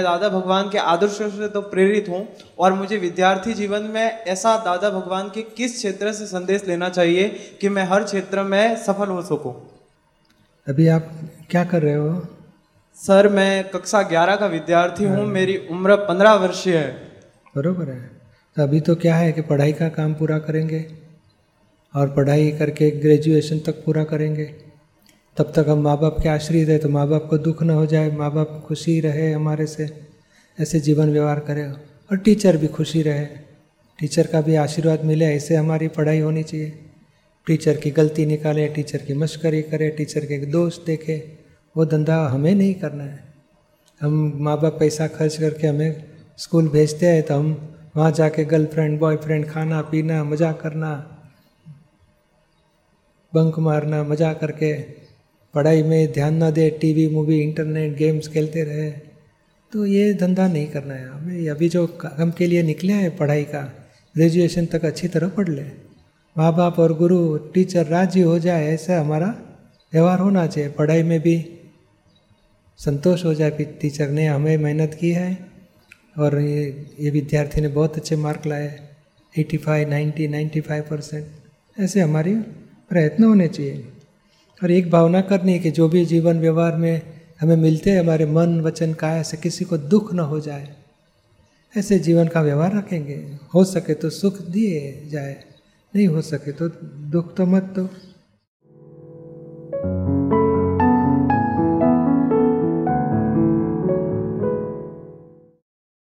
दादा भगवान के आदर्शों से तो प्रेरित हूँ और मुझे विद्यार्थी जीवन में ऐसा दादा भगवान के किस क्षेत्र से संदेश लेना चाहिए कि मैं हर क्षेत्र में सफल हो सकूँ? अभी आप क्या कर रहे हो? सर मैं कक्षा ग्यारह का विद्यार्थी हूँ मेरी उम्र पंद्रह वर्षीय है। बरोबर है। तो अभी तो क्या है कि पढ़ाई का काम पूरा करेंगे और पढ़ाई करके ग्रेजुएशन तक पूरा करेंगे। तब तक हम माँ बाप के आश्रित है तो माँ बाप को दुख ना हो जाए माँ बाप खुशी रहे हमारे से, ऐसे जीवन व्यवहार करें। और टीचर भी खुशी रहे। टीचर का भी आशीर्वाद मिले, ऐसे हमारी पढ़ाई होनी चाहिए। टीचर की गलती निकाले, टीचर की मश्करी करे, टीचर के दोस्त देखे, वो धंधा हमें नहीं करना है। हम माँ बाप पैसा खर्च करके हमें स्कूल भेजते हैं तो हम वहाँ जाके गर्लफ्रेंड, बॉयफ्रेंड खाना, पीना मज़ा करना, बंक मारना मज़ा करके पढ़ाई में ध्यान ना दे टीवी मूवी इंटरनेट गेम्स खेलते रहे। तो ये धंधा नहीं करना है। हमें अभी जो काम के लिए निकले हैं पढ़ाई का ग्रेजुएशन तक अच्छी तरह पढ़ ले। माँ बाप और गुरु टीचर राज़ी हो जाए, ऐसा हमारा व्यवहार होना चाहिए। पढ़ाई में भी संतोष हो जाए कि टीचर ने हमें मेहनत की है और ये ये विद्यार्थी ने बहुत अच्छे मार्क लाए eighty five ninety ninety five percent ऐसे हमारी प्रयत्न होने चाहिए। और एक भावना करनी है कि जो भी जीवन व्यवहार में हमें मिलते हैं, हमारे मन, वचन, काया से किसी को दुख न हो जाए, ऐसे जीवन का व्यवहार रखेंगे। हो सके तो सुख दिए जाए, नहीं हो सके तो दुख तो मत तो